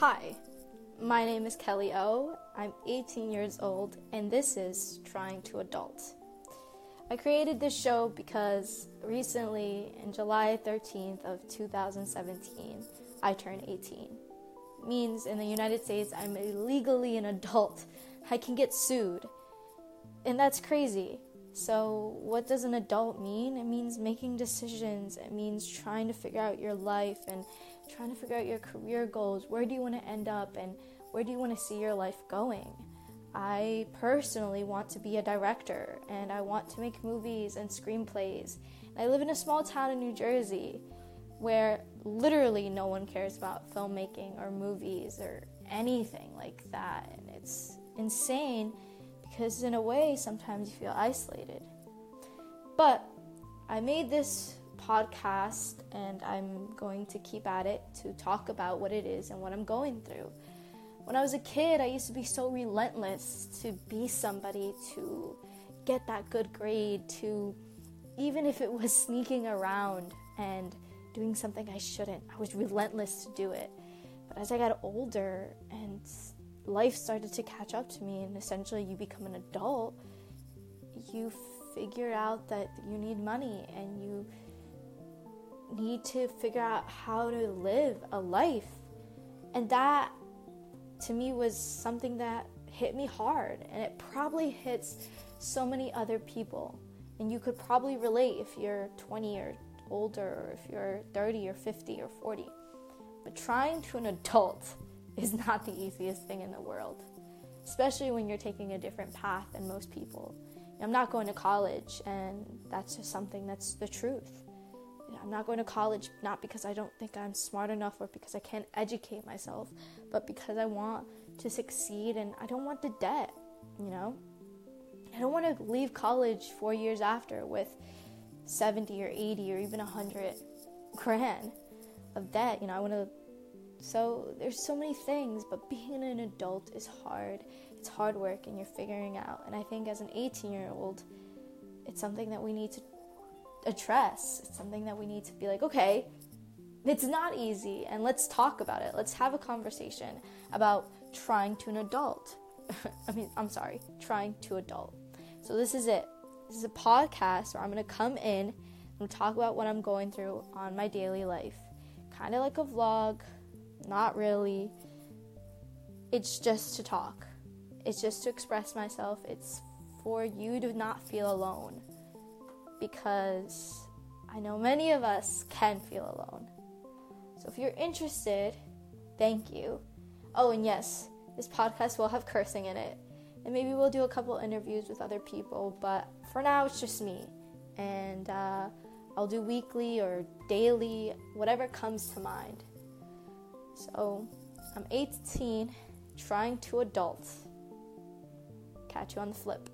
Hi, my name is Kelly O. I'm 18 years old, and this is Trying to Adult. I created this show because recently, in July 13th of 2017, I turned 18. Means in the United States, I'm legally an adult. I can get sued. And that's crazy. So, what does an adult mean? It means making decisions. It means trying to figure out your life and trying to figure out your career goals. Where do you want to end up and where do you want to see your life going? I personally want to be a director and I want to make movies and screenplays. I live in a small town in New Jersey where literally no one cares about filmmaking or movies or anything like that. And it's insane because, in a way, sometimes you feel isolated. But I made this podcast and I'm going to keep at it to talk about what it is and what I'm going through. When I was a kid, I used to be so relentless to be somebody, to get that good grade, to even if it was sneaking around and doing something I shouldn't, I was relentless to do it. But as I got older and life started to catch up to me, and essentially you become an adult, you figure out that you need money and you need to figure out how to live a life. And that to me was something that hit me hard and it probably hits so many other people. And you could probably relate if you're 20 or older or if you're 30 or 50 or 40. But trying to an adult is not the easiest thing in the world, especially when you're taking a different path than most people. I'm not going to college, and that's just something that's the truth. I'm not going to college not because I don't think I'm smart enough or because I can't educate myself, but because I want to succeed and I don't want the debt, you know? I don't want to leave college four years after with 70 or 80 or even 100 grand of debt. You know, I want to. So there's so many things, but being an adult is hard. It's hard work and you're figuring out. And I think as an 18 year old, it's something that we need to address. It's something that we need to be like, okay, it's not easy, and let's talk about it. Let's have a conversation about trying to an adult. I mean, I'm sorry, trying to adult. So this is it. This is a podcast where I'm gonna come in and talk about what I'm going through on my daily life. Kind of like a vlog, not really. It's just to talk. It's just to express myself. It's for you to not feel alone because I know many of us can feel alone. So if you're interested, thank you. Oh, and yes, this podcast will have cursing in it. And maybe we'll do a couple interviews with other people, but for now it's just me. And uh, I'll do weekly or daily, whatever comes to mind. So I'm 18, trying to adult. Catch you on the flip.